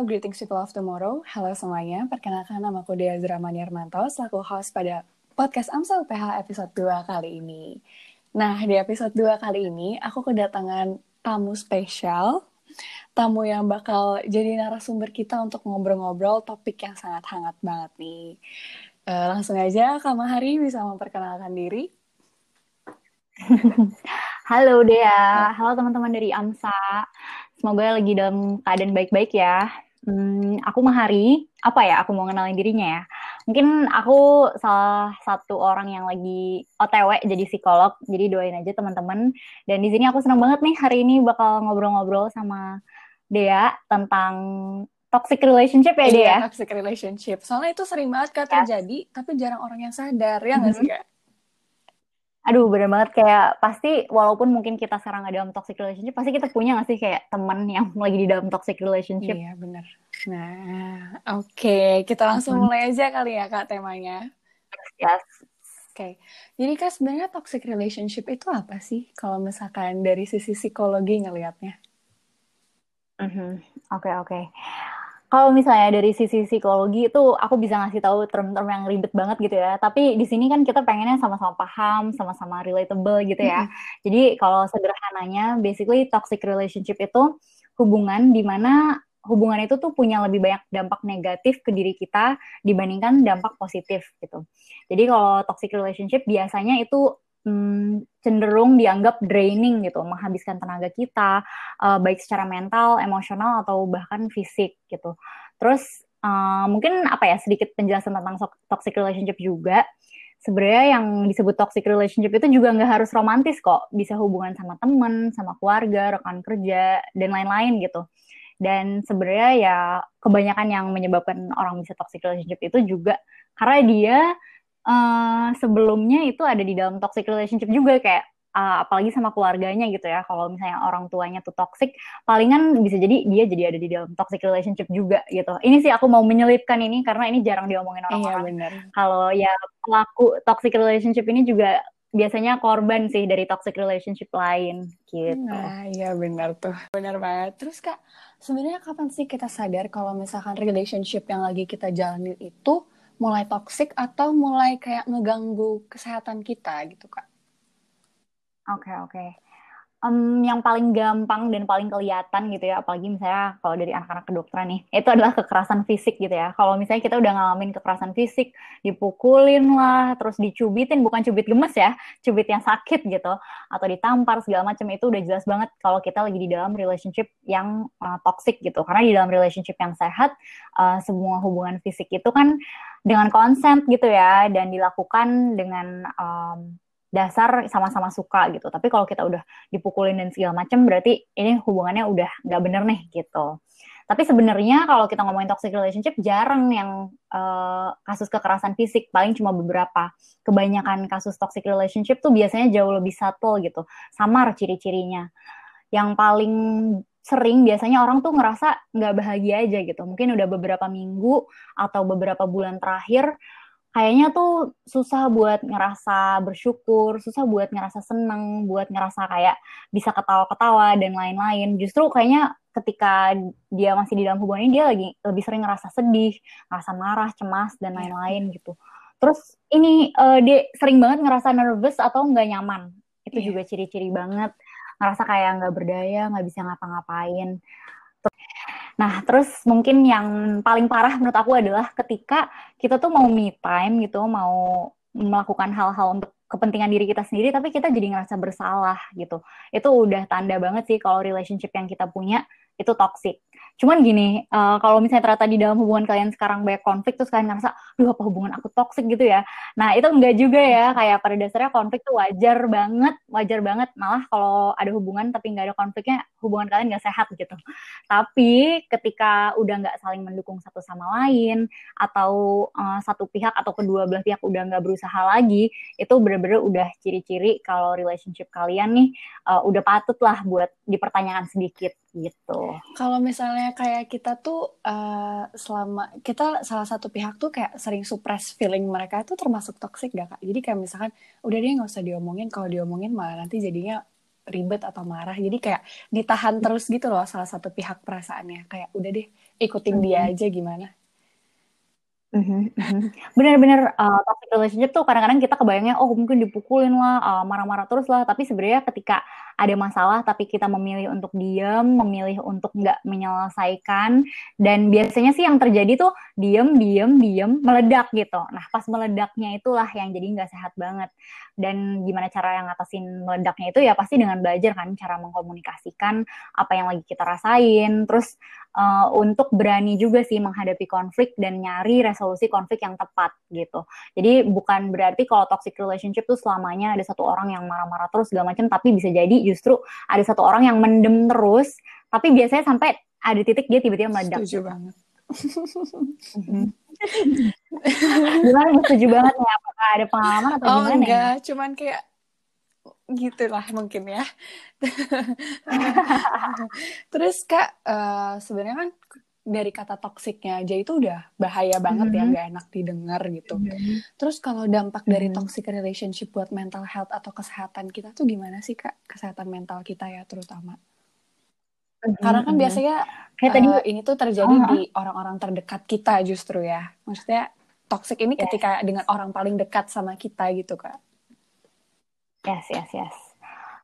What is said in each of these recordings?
Halo Greetings People of Tomorrow, halo semuanya, perkenalkan nama aku Dea Zrama Nirmanto, selaku host pada podcast AMSA UPH episode 2 kali ini. Nah, di episode 2 kali ini, aku kedatangan tamu spesial, tamu yang bakal jadi narasumber kita untuk ngobrol-ngobrol topik yang sangat hangat banget nih. Uh, langsung aja, Kak Mahari bisa memperkenalkan diri. Halo Dea, halo teman-teman dari AMSA. Semoga lagi dalam keadaan baik-baik ya. Hmm, aku Mahari, apa ya aku mau kenalin dirinya ya. Mungkin aku salah satu orang yang lagi OTW jadi psikolog, jadi doain aja teman-teman. Dan di sini aku senang banget nih hari ini bakal ngobrol-ngobrol sama Dea tentang toxic relationship ya Dea. Iya, toxic relationship. Soalnya itu sering banget kan terjadi, tapi jarang orang yang sadar, ya nggak mm -hmm. sih Kak? Aduh, bener banget kayak pasti walaupun mungkin kita sekarang ada dalam toxic relationship, pasti kita punya gak sih kayak teman yang lagi di dalam toxic relationship? Iya, bener. Nah, oke. Okay. Kita langsung hmm. mulai aja kali ya, Kak, temanya. Yes. Oke. Okay. Jadi, Kak, sebenarnya toxic relationship itu apa sih? Kalau misalkan dari sisi psikologi ngelihatnya? Oke, mm -hmm. oke. Okay, okay kalau misalnya dari sisi psikologi itu aku bisa ngasih tahu term-term yang ribet banget gitu ya. Tapi di sini kan kita pengennya sama-sama paham, sama-sama relatable gitu ya. Mm-hmm. Jadi kalau sederhananya, basically toxic relationship itu hubungan di mana hubungan itu tuh punya lebih banyak dampak negatif ke diri kita dibandingkan dampak positif gitu. Jadi kalau toxic relationship biasanya itu hmm, cenderung dianggap draining gitu, menghabiskan tenaga kita, uh, baik secara mental, emosional atau bahkan fisik gitu. Terus uh, mungkin apa ya sedikit penjelasan tentang toxic relationship juga. Sebenarnya yang disebut toxic relationship itu juga nggak harus romantis kok, bisa hubungan sama temen, sama keluarga, rekan kerja dan lain-lain gitu. Dan sebenarnya ya kebanyakan yang menyebabkan orang bisa toxic relationship itu juga karena dia uh, sebelumnya itu ada di dalam toxic relationship juga kayak uh, apalagi sama keluarganya gitu ya kalau misalnya orang tuanya tuh toxic palingan bisa jadi dia jadi ada di dalam toxic relationship juga gitu ini sih aku mau menyelipkan ini karena ini jarang diomongin orang-orang iya, kalau ya pelaku toxic relationship ini juga biasanya korban sih dari toxic relationship lain gitu. Nah, iya benar tuh. Benar banget. Terus Kak, sebenarnya kapan sih kita sadar kalau misalkan relationship yang lagi kita jalanin itu mulai toxic atau mulai kayak ngeganggu kesehatan kita gitu kak? Oke okay, oke. Okay. Um, yang paling gampang dan paling kelihatan gitu ya, apalagi misalnya kalau dari anak-anak kedokteran nih, itu adalah kekerasan fisik gitu ya. Kalau misalnya kita udah ngalamin kekerasan fisik, dipukulin lah, terus dicubitin, bukan cubit gemes ya, cubit yang sakit gitu, atau ditampar segala macam itu udah jelas banget kalau kita lagi di dalam relationship yang uh, toxic gitu. Karena di dalam relationship yang sehat, uh, semua hubungan fisik itu kan dengan konsen gitu ya dan dilakukan dengan um, dasar sama-sama suka gitu. Tapi kalau kita udah dipukulin dan segala macam berarti ini hubungannya udah nggak bener nih gitu. Tapi sebenarnya kalau kita ngomongin toxic relationship jarang yang uh, kasus kekerasan fisik, paling cuma beberapa. Kebanyakan kasus toxic relationship tuh biasanya jauh lebih subtle gitu, samar ciri-cirinya. Yang paling sering biasanya orang tuh ngerasa nggak bahagia aja gitu. Mungkin udah beberapa minggu atau beberapa bulan terakhir kayaknya tuh susah buat ngerasa bersyukur, susah buat ngerasa seneng, buat ngerasa kayak bisa ketawa-ketawa dan lain-lain. Justru kayaknya ketika dia masih di dalam hubungan ini dia lagi lebih sering ngerasa sedih, ngerasa marah, cemas dan iya. lain-lain gitu. Terus ini uh, dia sering banget ngerasa nervous atau nggak nyaman. Itu yeah. juga ciri-ciri banget ngerasa kayak nggak berdaya, nggak bisa ngapa-ngapain. Nah, terus mungkin yang paling parah menurut aku adalah ketika kita tuh mau me time gitu, mau melakukan hal-hal untuk kepentingan diri kita sendiri, tapi kita jadi ngerasa bersalah gitu. Itu udah tanda banget sih kalau relationship yang kita punya itu toxic. Cuman gini, uh, kalau misalnya ternyata di dalam hubungan kalian sekarang banyak konflik, terus kalian ngerasa, duh apa hubungan aku toxic gitu ya. Nah, itu enggak juga ya, kayak pada dasarnya konflik tuh wajar banget, wajar banget. Malah kalau ada hubungan tapi nggak ada konfliknya, hubungan kalian nggak sehat gitu. Tapi ketika udah nggak saling mendukung satu sama lain, atau uh, satu pihak atau kedua belah pihak udah nggak berusaha lagi, itu bener-bener udah ciri-ciri kalau relationship kalian nih uh, udah patut lah buat dipertanyakan sedikit gitu. Kalau misalnya kayak kita tuh uh, selama kita salah satu pihak tuh kayak sering suppress feeling mereka itu termasuk toxic gak kak? Jadi kayak misalkan udah dia nggak usah diomongin, kalau diomongin malah nanti jadinya ribet atau marah jadi kayak ditahan terus gitu loh salah satu pihak perasaannya kayak udah deh ikutin dia aja gimana Mhm, mhm. Bener-bener uh, toxic relationship tuh kadang-kadang kita kebayangnya oh mungkin dipukulin lah, uh, marah-marah terus lah. Tapi sebenarnya ketika ada masalah tapi kita memilih untuk diam, memilih untuk nggak menyelesaikan dan biasanya sih yang terjadi tuh diem, diem, diem, meledak gitu. Nah pas meledaknya itulah yang jadi nggak sehat banget. Dan gimana cara yang ngatasin meledaknya itu ya pasti dengan belajar kan cara mengkomunikasikan apa yang lagi kita rasain. Terus uh, untuk berani juga sih menghadapi konflik dan nyari resolusi konflik yang tepat gitu. Jadi bukan berarti kalau toxic relationship tuh selamanya ada satu orang yang marah-marah terus segala macam, tapi bisa jadi justru ada satu orang yang mendem terus, tapi biasanya sampai ada titik dia tiba-tiba meledak. Setuju banget. gimana setuju banget ya? Apakah ada pengalaman atau oh, gimana? enggak, ya? cuman kayak gitulah mungkin ya. Terus kak uh, sebenarnya kan dari kata toksiknya aja itu udah bahaya banget mm -hmm. ya mm-hmm. gak enak didengar gitu. Mm -hmm. Terus kalau dampak dari mm -hmm. toxic relationship buat mental health atau kesehatan kita tuh gimana sih kak kesehatan mental kita ya terutama? Mm -hmm. Karena kan biasanya kayak uh, tadi ini tuh terjadi uh -huh. di orang-orang terdekat kita justru ya. Maksudnya toxic ini yes. ketika dengan orang paling dekat sama kita gitu kak. Yes, yes, yes.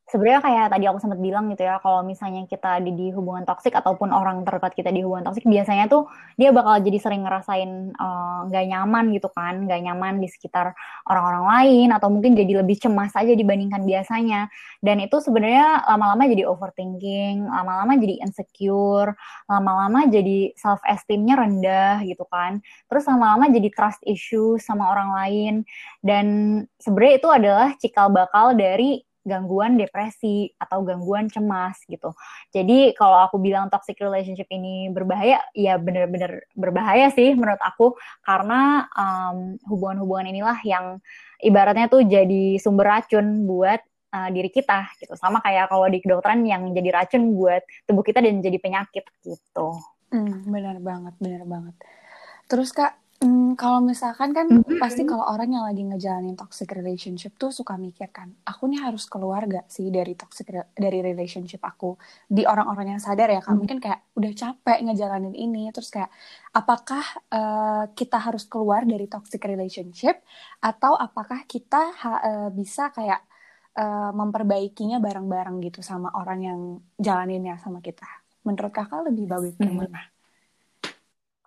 Sebenarnya kayak tadi aku sempat bilang gitu ya, kalau misalnya kita di, di hubungan toksik ataupun orang terdekat kita di hubungan toksik, biasanya tuh dia bakal jadi sering ngerasain eh, nggak uh, nyaman gitu kan, nggak nyaman di sekitar orang-orang lain, atau mungkin jadi lebih cemas aja dibandingkan biasanya. Dan itu sebenarnya lama-lama jadi overthinking, lama-lama jadi insecure, lama-lama jadi self esteemnya rendah gitu kan. Terus lama-lama jadi trust issue sama orang lain. Dan sebenarnya itu adalah cikal bakal dari gangguan depresi atau gangguan cemas gitu. Jadi kalau aku bilang toxic relationship ini berbahaya, ya benar-benar berbahaya sih menurut aku karena hubungan hubungan-hubungan inilah yang ibaratnya tuh jadi sumber racun buat uh, diri kita gitu. Sama kayak kalau di kedokteran yang jadi racun buat tubuh kita dan jadi penyakit gitu. Hmm, benar banget, benar banget. Terus kak, Hmm, kalau misalkan kan mm-hmm. pasti kalau orang yang lagi ngejalanin toxic relationship tuh suka mikir kan, aku nih harus keluar gak sih dari toxic dari relationship aku di orang-orang yang sadar ya kan, mm-hmm. mungkin kayak udah capek ngejalanin ini, terus kayak apakah uh, kita harus keluar dari toxic relationship atau apakah kita ha, uh, bisa kayak uh, memperbaikinya bareng-bareng gitu sama orang yang jalaninnya sama kita. Menurut kakak lebih bagus mm-hmm.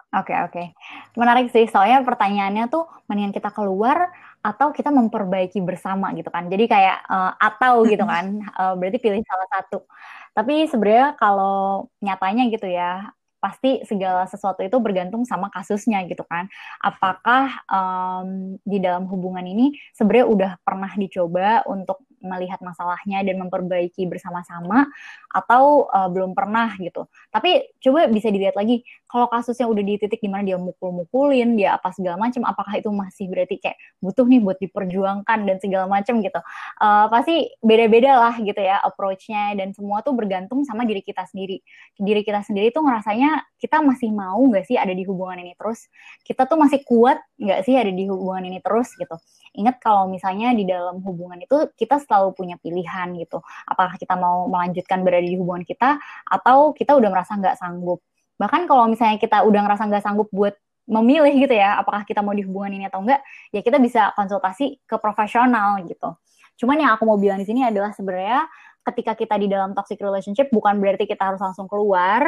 Oke, okay, oke. Okay. Menarik sih, soalnya pertanyaannya tuh mendingan kita keluar atau kita memperbaiki bersama gitu kan. Jadi kayak uh, atau gitu kan, uh, berarti pilih salah satu. Tapi sebenarnya kalau nyatanya gitu ya, pasti segala sesuatu itu bergantung sama kasusnya gitu kan. Apakah um, di dalam hubungan ini sebenarnya udah pernah dicoba untuk melihat masalahnya dan memperbaiki bersama-sama atau uh, belum pernah gitu. Tapi coba bisa dilihat lagi kalau kasusnya udah di titik di mana dia mukul-mukulin, dia apa segala macam, apakah itu masih berarti kayak butuh nih buat diperjuangkan dan segala macam gitu. Uh, pasti beda-beda lah gitu ya approach-nya dan semua tuh bergantung sama diri kita sendiri. Diri kita sendiri tuh ngerasanya kita masih mau nggak sih ada di hubungan ini terus? Kita tuh masih kuat nggak sih ada di hubungan ini terus gitu? Ingat kalau misalnya di dalam hubungan itu kita selalu punya pilihan gitu. Apakah kita mau melanjutkan berada di hubungan kita atau kita udah merasa nggak sanggup. Bahkan kalau misalnya kita udah ngerasa nggak sanggup buat memilih gitu ya, apakah kita mau di hubungan ini atau enggak, ya kita bisa konsultasi ke profesional gitu. Cuman yang aku mau bilang di sini adalah sebenarnya ketika kita di dalam toxic relationship bukan berarti kita harus langsung keluar,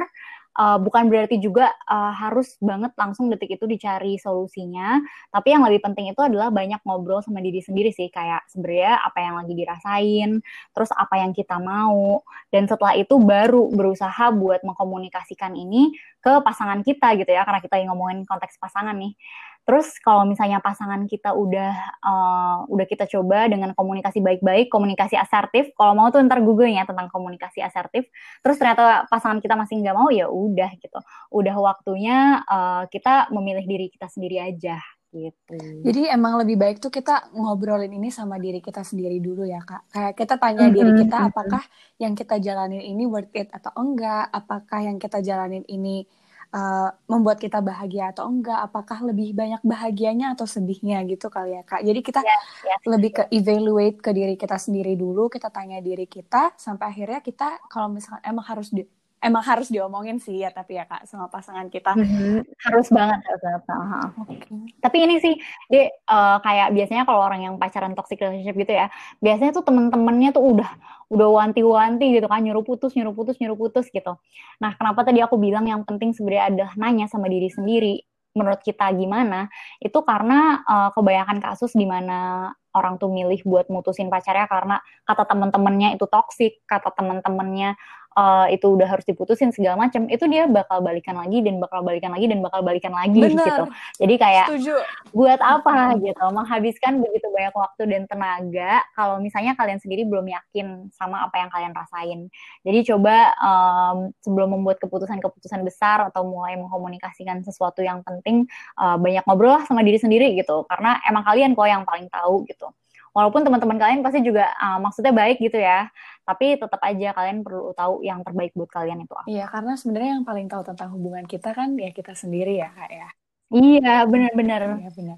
uh, bukan berarti juga uh, harus banget langsung detik itu dicari solusinya. Tapi yang lebih penting itu adalah banyak ngobrol sama diri sendiri sih. Kayak sebenarnya apa yang lagi dirasain terus apa yang kita mau. Dan setelah itu baru berusaha buat mengkomunikasikan ini ke pasangan kita gitu ya. Karena kita yang ngomongin konteks pasangan nih Terus kalau misalnya pasangan kita udah uh, udah kita coba dengan komunikasi baik-baik, komunikasi asertif, kalau mau tuh ntar google ya tentang komunikasi asertif. Terus ternyata pasangan kita masih nggak mau, ya udah gitu. Udah waktunya uh, kita memilih diri kita sendiri aja gitu. Jadi emang lebih baik tuh kita ngobrolin ini sama diri kita sendiri dulu ya kak. Kayak kita tanya mm -hmm. diri kita apakah yang kita jalanin ini worth it atau enggak, apakah yang kita jalanin ini uh, membuat kita bahagia atau enggak apakah lebih banyak bahagianya atau sedihnya gitu kali ya kak jadi kita yes, yes. lebih ke evaluate ke diri kita sendiri dulu kita tanya diri kita sampai akhirnya kita kalau misalkan emang harus di, emang harus diomongin sih ya tapi ya kak sama pasangan kita. Mm-hmm. harus banget harus banget. Okay. tapi ini sih dia uh, kayak biasanya kalau orang yang pacaran toxic relationship gitu ya biasanya tuh temen-temennya tuh udah udah wanti-wanti gitu kan nyuruh putus nyuruh putus nyuruh putus gitu. Nah kenapa tadi aku bilang yang penting sebenarnya ada nanya sama diri sendiri menurut kita gimana? Itu karena uh, kebanyakan kasus di mana orang tuh milih buat mutusin pacarnya karena kata temen-temennya itu toksik kata temen-temennya uh, itu udah harus diputusin segala macam itu dia bakal balikan lagi dan bakal balikan lagi dan bakal balikan lagi Bener. gitu jadi kayak Setuju. buat apa? gitu. Menghabiskan begitu banyak waktu dan tenaga kalau misalnya kalian sendiri belum yakin sama apa yang kalian rasain. Jadi coba um, sebelum membuat keputusan-keputusan besar atau mulai mengkomunikasikan sesuatu yang penting uh, banyak ngobrol lah sama diri sendiri gitu. Karena emang kalian kok yang paling tahu gitu walaupun teman-teman kalian pasti juga uh, maksudnya baik gitu ya tapi tetap aja kalian perlu tahu yang terbaik buat kalian itu apa. Iya karena sebenarnya yang paling tahu tentang hubungan kita kan ya kita sendiri ya kak ya. Iya benar-benar iya benar.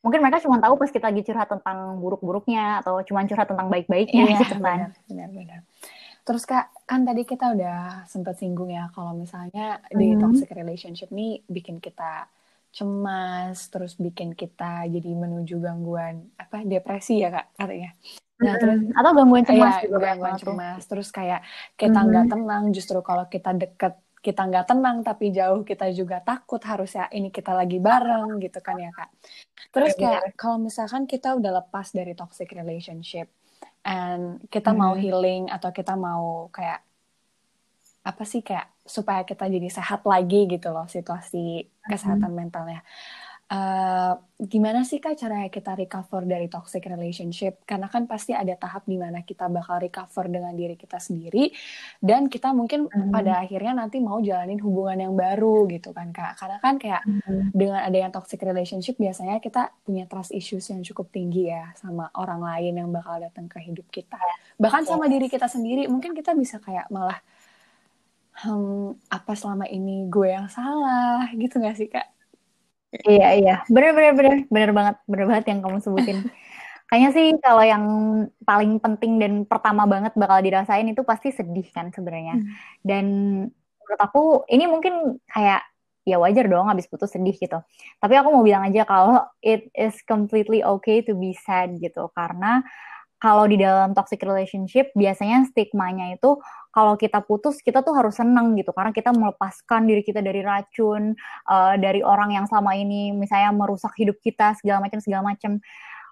Mungkin mereka cuma tahu pas kita lagi curhat tentang buruk-buruknya atau cuma curhat tentang baik-baiknya iya, gitu kan. benar-benar Terus kak, kan tadi kita udah sempat singgung ya kalau misalnya mm -hmm. di toxic relationship nih bikin kita cemas, terus bikin kita jadi menuju gangguan apa depresi ya kak katanya. Nah, terus atau gangguan cemas ya, juga gangguan cemas. Terus kayak kita nggak tenang, justru kalau kita deket kita nggak tenang tapi jauh kita juga takut harus ya ini kita lagi bareng gitu kan ya kak. Terus iya, kayak kalau misalkan kita udah lepas dari toxic relationship and kita mau healing atau kita mau kayak apa sih kayak supaya kita jadi sehat lagi gitu loh situasi kesehatan hmm. mentalnya. Uh, gimana sih kak cara kita recover dari toxic relationship? Karena kan pasti ada tahap di mana kita bakal recover dengan diri kita sendiri dan kita mungkin hmm. pada akhirnya nanti mau jalanin hubungan yang baru gitu kan kak. Karena kan kayak hmm. dengan ada yang toxic relationship biasanya kita punya trust issues yang cukup tinggi ya sama orang lain yang bakal datang ke hidup kita. Bahkan sama diri kita sendiri mungkin kita bisa kayak malah hmm, apa selama ini gue yang salah gitu gak sih kak? Iya iya, bener bener bener bener banget bener banget yang kamu sebutin. Kayaknya sih kalau yang paling penting dan pertama banget bakal dirasain itu pasti sedih kan sebenarnya. Hmm. Dan menurut aku ini mungkin kayak ya wajar dong habis putus sedih gitu. Tapi aku mau bilang aja kalau it is completely okay to be sad gitu karena kalau di dalam toxic relationship biasanya stigmanya itu kalau kita putus kita tuh harus senang gitu. Karena kita melepaskan diri kita dari racun uh, dari orang yang selama ini misalnya merusak hidup kita segala macam segala macam.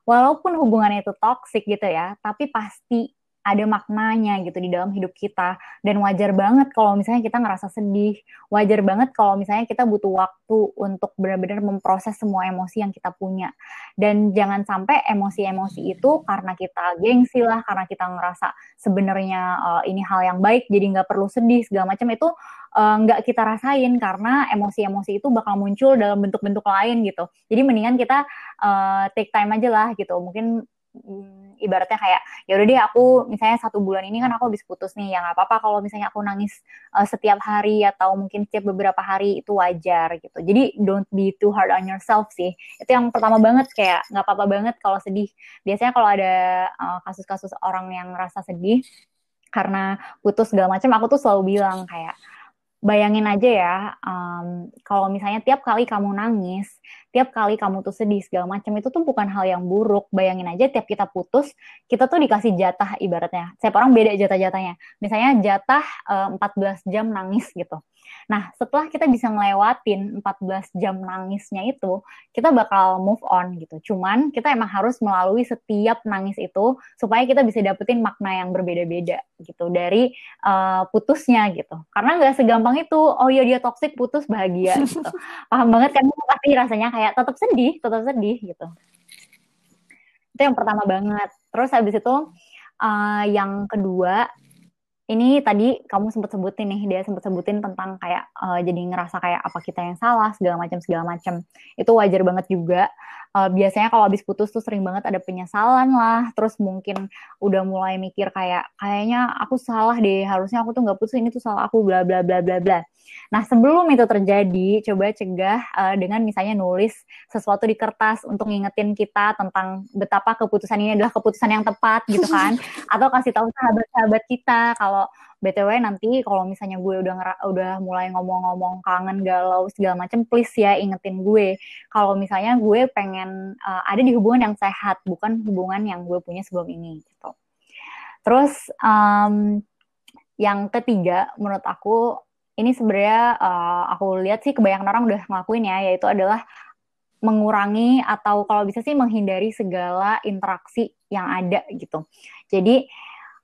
Walaupun hubungannya itu toxic gitu ya tapi pasti ada maknanya gitu di dalam hidup kita. Dan wajar banget kalau misalnya kita ngerasa sedih. Wajar banget kalau misalnya kita butuh waktu untuk benar-benar memproses semua emosi yang kita punya. Dan jangan sampai emosi-emosi itu karena kita gengsi lah karena kita ngerasa sebenarnya uh, ini hal yang baik jadi nggak perlu sedih segala macam itu uh, nggak kita rasain karena emosi-emosi itu bakal muncul dalam bentuk-bentuk lain gitu. Jadi mendingan kita uh, take time aja lah gitu. Mungkin hmm, ibaratnya kayak ya udah deh aku misalnya satu bulan ini kan aku habis putus nih ya nggak apa-apa kalau misalnya aku nangis uh, setiap hari atau mungkin setiap beberapa hari itu wajar gitu. Jadi don't be too hard on yourself sih. Itu yang pertama banget kayak nggak apa-apa banget kalau sedih. Biasanya kalau ada uh, kasus-kasus orang yang ngerasa sedih karena putus segala macam aku tuh selalu bilang kayak bayangin aja ya, um, kalau misalnya tiap kali kamu nangis, tiap kali kamu tuh sedih segala macam itu tuh bukan hal yang buruk. Bayangin aja tiap kita putus, kita tuh dikasih jatah ibaratnya. Setiap orang beda jatah-jatahnya. Misalnya jatah uh, 14 jam nangis gitu. Nah, setelah kita bisa ngelewatin 14 jam nangisnya itu, kita bakal move on gitu. Cuman kita emang harus melalui setiap nangis itu supaya kita bisa dapetin makna yang berbeda-beda gitu dari uh, putusnya gitu. Karena nggak segampang itu, oh iya dia toxic putus bahagia gitu. Paham banget kan pasti rasanya kayak tetap sedih, tetap sedih gitu. Itu yang pertama banget. Terus habis itu uh, yang kedua ini tadi kamu sempat sebutin nih dia sempat sebutin tentang kayak uh, jadi ngerasa kayak apa kita yang salah segala macam segala macam. Itu wajar banget juga. Uh, biasanya kalau habis putus tuh sering banget ada penyesalan lah. Terus mungkin udah mulai mikir kayak kayaknya aku salah deh harusnya aku tuh nggak putus ini tuh salah aku bla bla bla bla bla Nah, sebelum itu terjadi, coba cegah uh, dengan misalnya nulis sesuatu di kertas untuk ngingetin kita tentang betapa keputusan ini adalah keputusan yang tepat gitu kan. Atau kasih tahu sahabat-sahabat kita kalau BTW nanti kalau misalnya gue udah ngera udah mulai ngomong-ngomong kangen galau segala macem please ya ingetin gue kalau misalnya gue pengen uh, ada di hubungan yang sehat bukan hubungan yang gue punya sebelum ini gitu. Terus um, yang ketiga menurut aku ini sebenarnya uh, aku lihat sih kebanyakan orang udah ngelakuin ya yaitu adalah mengurangi atau kalau bisa sih menghindari segala interaksi yang ada gitu. Jadi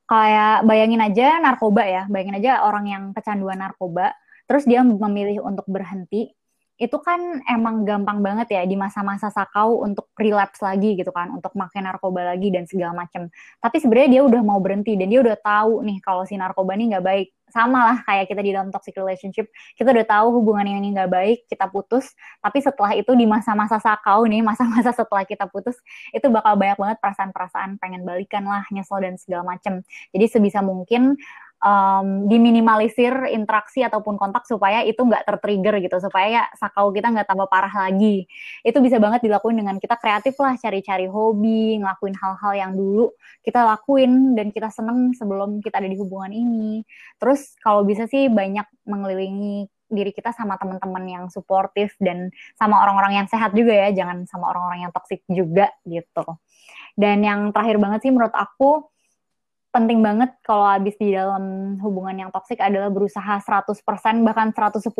kayak bayangin aja narkoba ya, bayangin aja orang yang kecanduan narkoba, terus dia memilih untuk berhenti, itu kan emang gampang banget ya di masa-masa sakau untuk relapse lagi gitu kan, untuk makan narkoba lagi dan segala macem. Tapi sebenarnya dia udah mau berhenti dan dia udah tahu nih kalau si narkoba ini nggak baik. Sama lah kayak kita di dalam toxic relationship kita udah tahu hubungan yang ini nggak baik kita putus. Tapi setelah itu di masa-masa sakau nih masa-masa setelah kita putus itu bakal banyak banget perasaan-perasaan pengen balikan lah nyesel dan segala macem. Jadi sebisa mungkin um, diminimalisir interaksi ataupun kontak supaya itu nggak tertrigger gitu supaya sakau kita nggak tambah parah lagi. Itu bisa banget dilakuin dengan kita kreatif lah cari-cari hobi ngelakuin hal-hal yang dulu kita lakuin dan kita seneng sebelum kita ada di hubungan ini. Terus kalau bisa sih banyak mengelilingi diri kita sama teman-teman yang suportif dan sama orang-orang yang sehat juga ya jangan sama orang-orang yang toksik juga gitu. Dan yang terakhir banget sih menurut aku penting banget kalau habis di dalam hubungan yang toksik adalah berusaha 100% bahkan 110%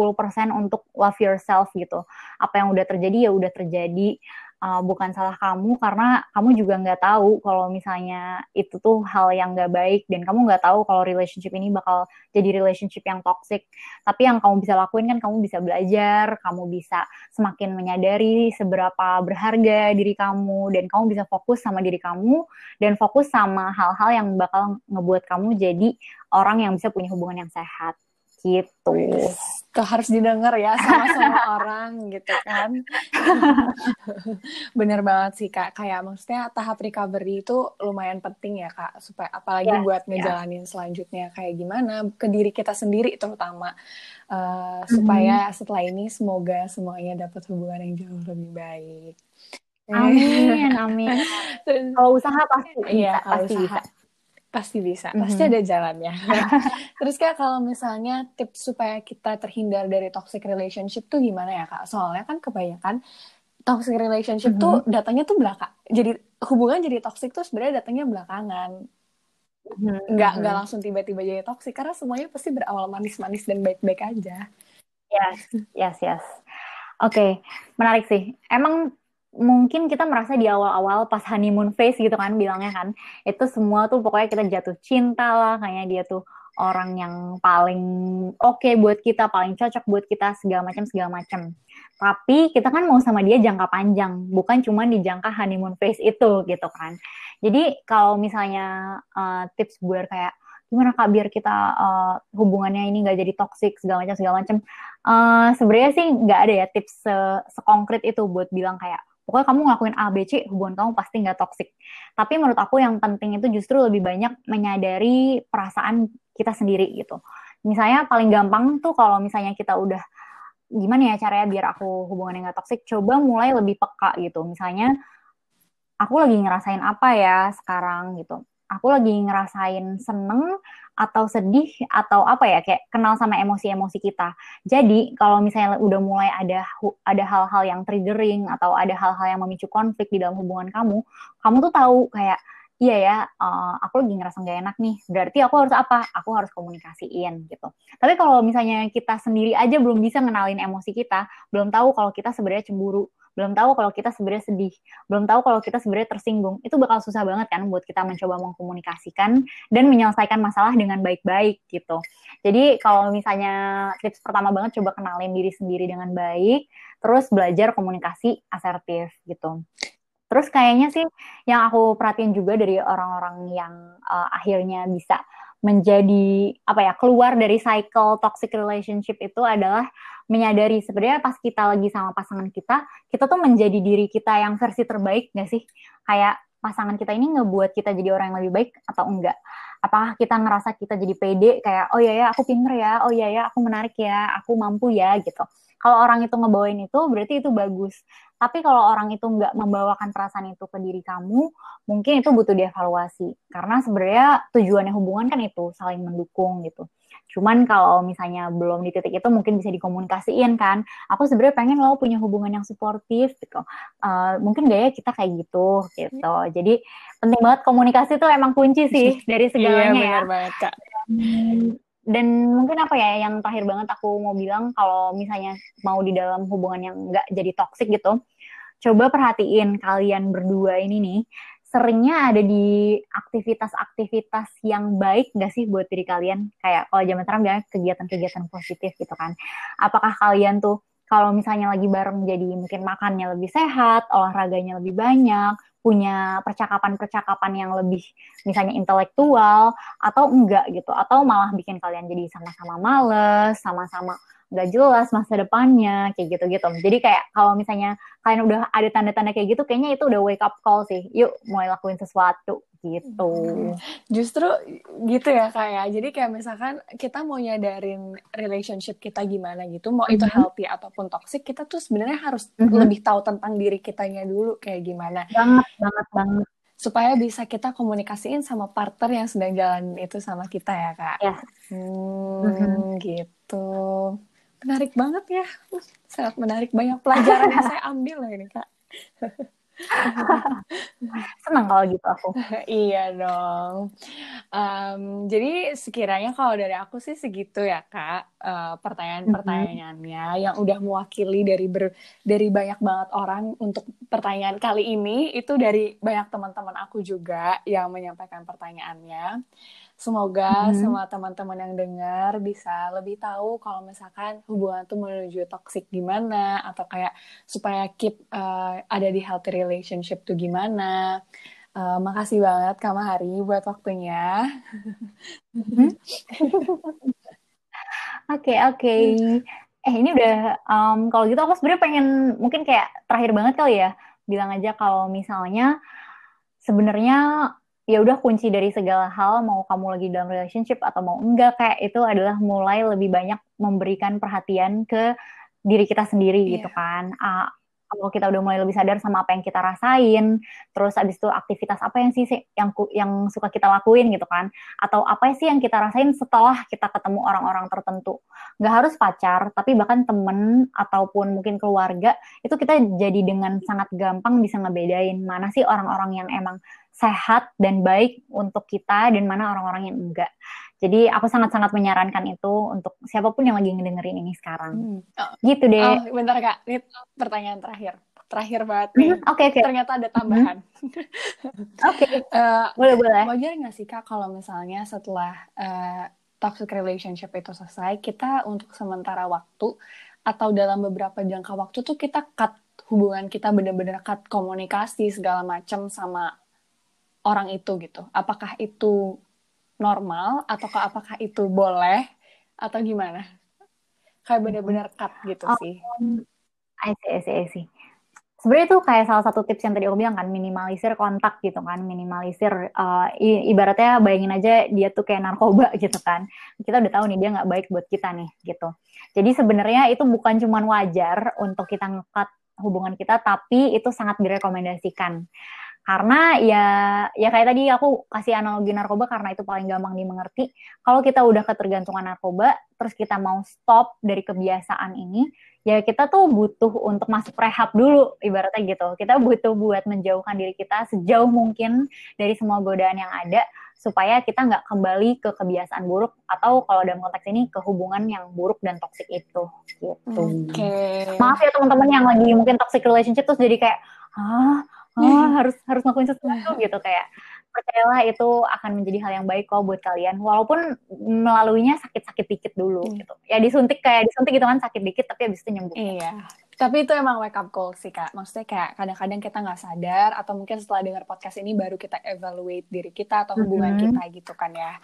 untuk love yourself gitu. Apa yang udah terjadi ya udah terjadi uh, bukan salah kamu karena kamu juga nggak tahu kalau misalnya itu tuh hal yang nggak baik dan kamu nggak tahu kalau relationship ini bakal jadi relationship yang toxic. Tapi yang kamu bisa lakuin kan kamu bisa belajar kamu bisa semakin menyadari seberapa berharga diri kamu dan kamu bisa fokus sama diri kamu dan fokus sama hal-hal yang bakal ngebuat kamu jadi orang yang bisa punya hubungan yang sehat gitu. Itu harus didengar ya sama semua orang gitu kan. Bener banget sih kak. Kayak maksudnya tahap recovery itu lumayan penting ya kak. Supaya apalagi yeah, buat ngejalanin yeah. selanjutnya kayak gimana ke diri kita sendiri terutama. Uh, mm-hmm. Supaya setelah ini semoga semuanya dapat hubungan yang jauh lebih baik. Amin, amin. Kalau usaha pasti, iya, pasti usaha. bisa pasti bisa mm-hmm. pasti ada jalannya terus kak kalau misalnya tips supaya kita terhindar dari toxic relationship tuh gimana ya kak soalnya kan kebanyakan toxic relationship mm-hmm. tuh datanya tuh belakang jadi hubungan jadi toxic tuh sebenarnya datangnya belakangan mm-hmm. nggak nggak langsung tiba-tiba jadi toxic karena semuanya pasti berawal manis-manis dan baik-baik aja yes yes yes oke okay. menarik sih emang mungkin kita merasa di awal-awal pas honeymoon phase gitu kan bilangnya kan. Itu semua tuh pokoknya kita jatuh cinta lah kayaknya dia tuh orang yang paling oke okay buat kita paling cocok buat kita segala macam segala macam. Tapi kita kan mau sama dia jangka panjang bukan cuma di jangka honeymoon phase itu gitu kan. Jadi kalau misalnya uh, tips gue kayak gimana kak biar kita uh, hubungannya ini nggak jadi toxic segala macam segala macam. Uh, sebenarnya sih nggak ada ya tips se sekonkret itu buat bilang kayak pokoknya kamu ngelakuin A, B, C, hubungan kamu pasti nggak toxic. Tapi menurut aku yang penting itu justru lebih banyak menyadari perasaan kita sendiri gitu. Misalnya paling gampang tuh kalau misalnya kita udah gimana ya caranya biar aku hubungannya nggak toxic, coba mulai lebih peka gitu. Misalnya aku lagi ngerasain apa ya sekarang gitu. Aku lagi ngerasain seneng atau sedih atau apa ya kayak kenal sama emosi-emosi kita. Jadi kalau misalnya udah mulai ada ada hal-hal yang triggering atau ada hal-hal yang memicu konflik di dalam hubungan kamu, kamu tuh tahu kayak iya ya, uh, aku lagi ngerasa gak enak nih. Berarti aku harus apa? Aku harus komunikasiin gitu. Tapi kalau misalnya kita sendiri aja belum bisa ngenalin emosi kita, belum tahu kalau kita sebenarnya cemburu, belum tahu kalau kita sebenarnya sedih, belum tahu kalau kita sebenarnya tersinggung, itu bakal susah banget kan buat kita mencoba mengkomunikasikan dan menyelesaikan masalah dengan baik-baik gitu. Jadi kalau misalnya tips pertama banget coba kenalin diri sendiri dengan baik, terus belajar komunikasi asertif gitu. Terus kayaknya sih yang aku perhatiin juga dari orang-orang yang uh, akhirnya bisa menjadi apa ya keluar dari cycle toxic relationship itu adalah menyadari sebenarnya pas kita lagi sama pasangan kita kita tuh menjadi diri kita yang versi terbaik gak sih? Kayak pasangan kita ini ngebuat kita jadi orang yang lebih baik atau enggak? Apakah kita ngerasa kita jadi pede kayak oh iya ya aku pinter ya oh iya ya aku menarik ya aku mampu ya gitu. Kalau orang itu ngebawain itu berarti itu bagus. Tapi kalau orang itu nggak membawakan perasaan itu ke diri kamu mungkin itu butuh dievaluasi. Karena sebenarnya tujuannya hubungan kan itu saling mendukung gitu Cuman kalau misalnya belum di titik itu mungkin bisa dikomunikasiin kan. Aku sebenarnya pengen lo punya hubungan yang suportif gitu. Uh, mungkin gak ya kita kayak gitu gitu. Jadi penting banget komunikasi tuh emang kunci sih dari segalanya iya, benar ya. banget kak. Dan mungkin apa ya yang terakhir banget aku mau bilang kalau misalnya mau di dalam hubungan yang nggak jadi toxic gitu, coba perhatiin kalian berdua ini nih seringnya ada di aktivitas-aktivitas yang baik nggak sih buat diri kalian? Kayak kalau zaman sekarang bilang kegiatan-kegiatan positif gitu kan. Apakah kalian tuh kalau misalnya lagi bareng jadi mungkin makannya lebih sehat, olahraganya lebih banyak, punya percakapan-percakapan yang lebih misalnya intelektual atau enggak gitu atau malah bikin kalian jadi sama-sama males, sama-sama nggak jelas masa depannya kayak gitu-gitu. Jadi kayak kalau misalnya kalian udah ada tanda-tanda kayak gitu, kayaknya itu udah wake up call sih. Yuk mulai lakuin sesuatu gitu. Justru gitu ya kayak. Ya. Jadi kayak misalkan kita mau nyadarin relationship kita gimana gitu, mau mm -hmm. itu mm-hmm. healthy ataupun toxic, kita tuh sebenarnya harus mm -hmm. lebih tahu tentang diri kitanya dulu kayak gimana. Banget, banget, banget supaya bisa kita komunikasiin sama partner yang sedang jalan itu sama kita ya kak. Ya. Hmm, mm -hmm. gitu. Menarik banget ya. Sangat menarik. Banyak pelajaran yang saya ambil loh ini, Kak. Senang kalau gitu aku. iya dong. Um, jadi sekiranya kalau dari aku sih segitu ya kak uh, pertanyaan-pertanyaannya mm -hmm. yang udah mewakili dari ber, dari banyak banget orang untuk pertanyaan kali ini itu dari banyak teman-teman aku juga yang menyampaikan pertanyaannya. Semoga hmm. semua teman-teman yang dengar bisa lebih tahu kalau misalkan hubungan tuh menuju toxic gimana atau kayak supaya keep uh, ada di healthy relationship tuh gimana. Uh, makasih banget Kak Mahari buat waktunya. Hmm. Oke, oke. Okay, Eh, ini udah, um, kalau gitu aku sebenarnya pengen, mungkin kayak terakhir banget kali ya, bilang aja kalau misalnya sebenarnya ya udah kunci dari segala hal mau kamu lagi dalam relationship atau mau enggak kayak itu adalah mulai lebih banyak memberikan perhatian ke diri kita sendiri yeah. gitu kan uh, kalau kita udah mulai lebih sadar sama apa yang kita rasain, terus abis itu aktivitas apa yang sih yang yang suka kita lakuin gitu kan, atau apa sih yang kita rasain setelah kita ketemu orang-orang tertentu, nggak harus pacar, tapi bahkan temen ataupun mungkin keluarga itu kita jadi dengan sangat gampang bisa ngebedain mana sih orang-orang yang emang sehat dan baik untuk kita dan mana orang-orang yang enggak. Jadi aku sangat-sangat menyarankan itu untuk siapa pun yang lagi ngedengerin ini sekarang. Hmm. Oh. Gitu deh. Oh, bentar Kak, ini pertanyaan terakhir. Terakhir banget nih. Oke, okay, okay. Ternyata ada tambahan. Oke. okay. uh, boleh, boleh. Wajar nggak sih Kak kalau misalnya setelah uh, toxic relationship itu selesai, kita untuk sementara waktu atau dalam beberapa jangka waktu tuh kita cut hubungan kita benar-benar cut komunikasi segala macam sama orang itu gitu. Apakah itu normal ataukah apakah itu boleh atau gimana? Kayak benar-benar cut gitu oh, sih. I see, I see, I see. Sebenarnya itu kayak salah satu tips yang tadi aku bilang kan, minimalisir kontak gitu kan, minimalisir uh, ibaratnya bayangin aja dia tuh kayak narkoba gitu kan. Kita udah tahu nih dia nggak baik buat kita nih gitu. Jadi sebenarnya itu bukan cuma wajar untuk kita ngekat hubungan kita, tapi itu sangat direkomendasikan karena ya ya kayak tadi aku kasih analogi narkoba karena itu paling gampang dimengerti kalau kita udah ketergantungan narkoba terus kita mau stop dari kebiasaan ini ya kita tuh butuh untuk masuk rehab dulu ibaratnya gitu kita butuh buat menjauhkan diri kita sejauh mungkin dari semua godaan yang ada supaya kita nggak kembali ke kebiasaan buruk atau kalau dalam konteks ini ke hubungan yang buruk dan toksik itu gitu. Okay. Maaf ya teman-teman yang lagi mungkin toxic relationship terus jadi kayak ah oh harus harus ngelakuin sesuatu gitu kayak percayalah itu akan menjadi hal yang baik kok buat kalian. Walaupun melaluinya sakit-sakit dikit dulu hmm. gitu. Ya disuntik kayak disuntik gitu kan sakit dikit tapi habis itu nyembuh. Iya. Tapi itu emang wake up call sih kak. Maksudnya kayak kadang-kadang kita nggak sadar atau mungkin setelah dengar podcast ini baru kita evaluate diri kita atau hubungan mm-hmm. kita gitu kan ya.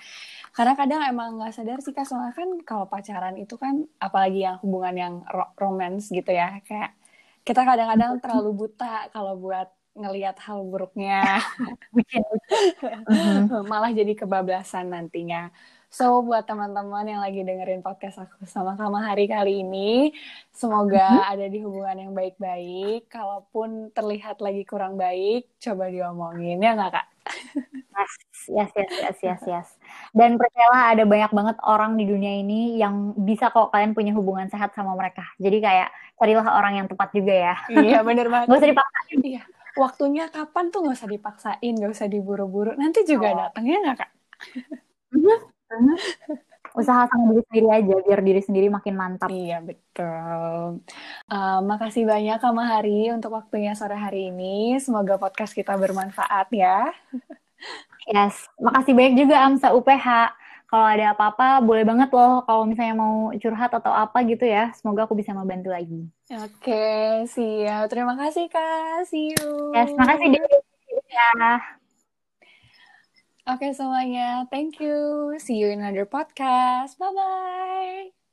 Karena kadang emang nggak sadar sih kak. Soalnya kan kalau pacaran itu kan apalagi yang hubungan yang ro romance gitu ya kayak kita kadang-kadang terlalu buta kalau buat ngelihat hal buruknya. Mm-hmm. Malah jadi kebablasan nantinya. So buat teman-teman yang lagi dengerin podcast aku sama kamu hari kali ini, semoga mm -hmm. ada di hubungan yang baik-baik. Kalaupun terlihat lagi kurang baik, coba diomongin ya nggak kak? Yes, yes, yes, yes, yes, Dan percayalah ada banyak banget orang di dunia ini yang bisa kok kalian punya hubungan sehat sama mereka. Jadi kayak carilah orang yang tepat juga ya. Iya, bener banget. Gak usah dipaksain. Iya. Waktunya kapan tuh gak usah dipaksain, gak usah diburu-buru. Nanti juga oh. datang ya nggak kak? Mhm. Usaha sama diri sendiri aja biar diri sendiri makin mantap. Iya betul. Uh, makasih banyak Kak Mahari untuk waktunya sore hari ini. Semoga podcast kita bermanfaat ya. Yes, makasih banyak juga Amsa UPH. Kalau ada apa-apa boleh banget loh kalau misalnya mau curhat atau apa gitu ya. Semoga aku bisa membantu lagi. Oke, siap. Terima kasih Kak. See you. Yes, makasih deh. Ya. Oke okay, semuanya, thank you. See you in another podcast. Bye-bye.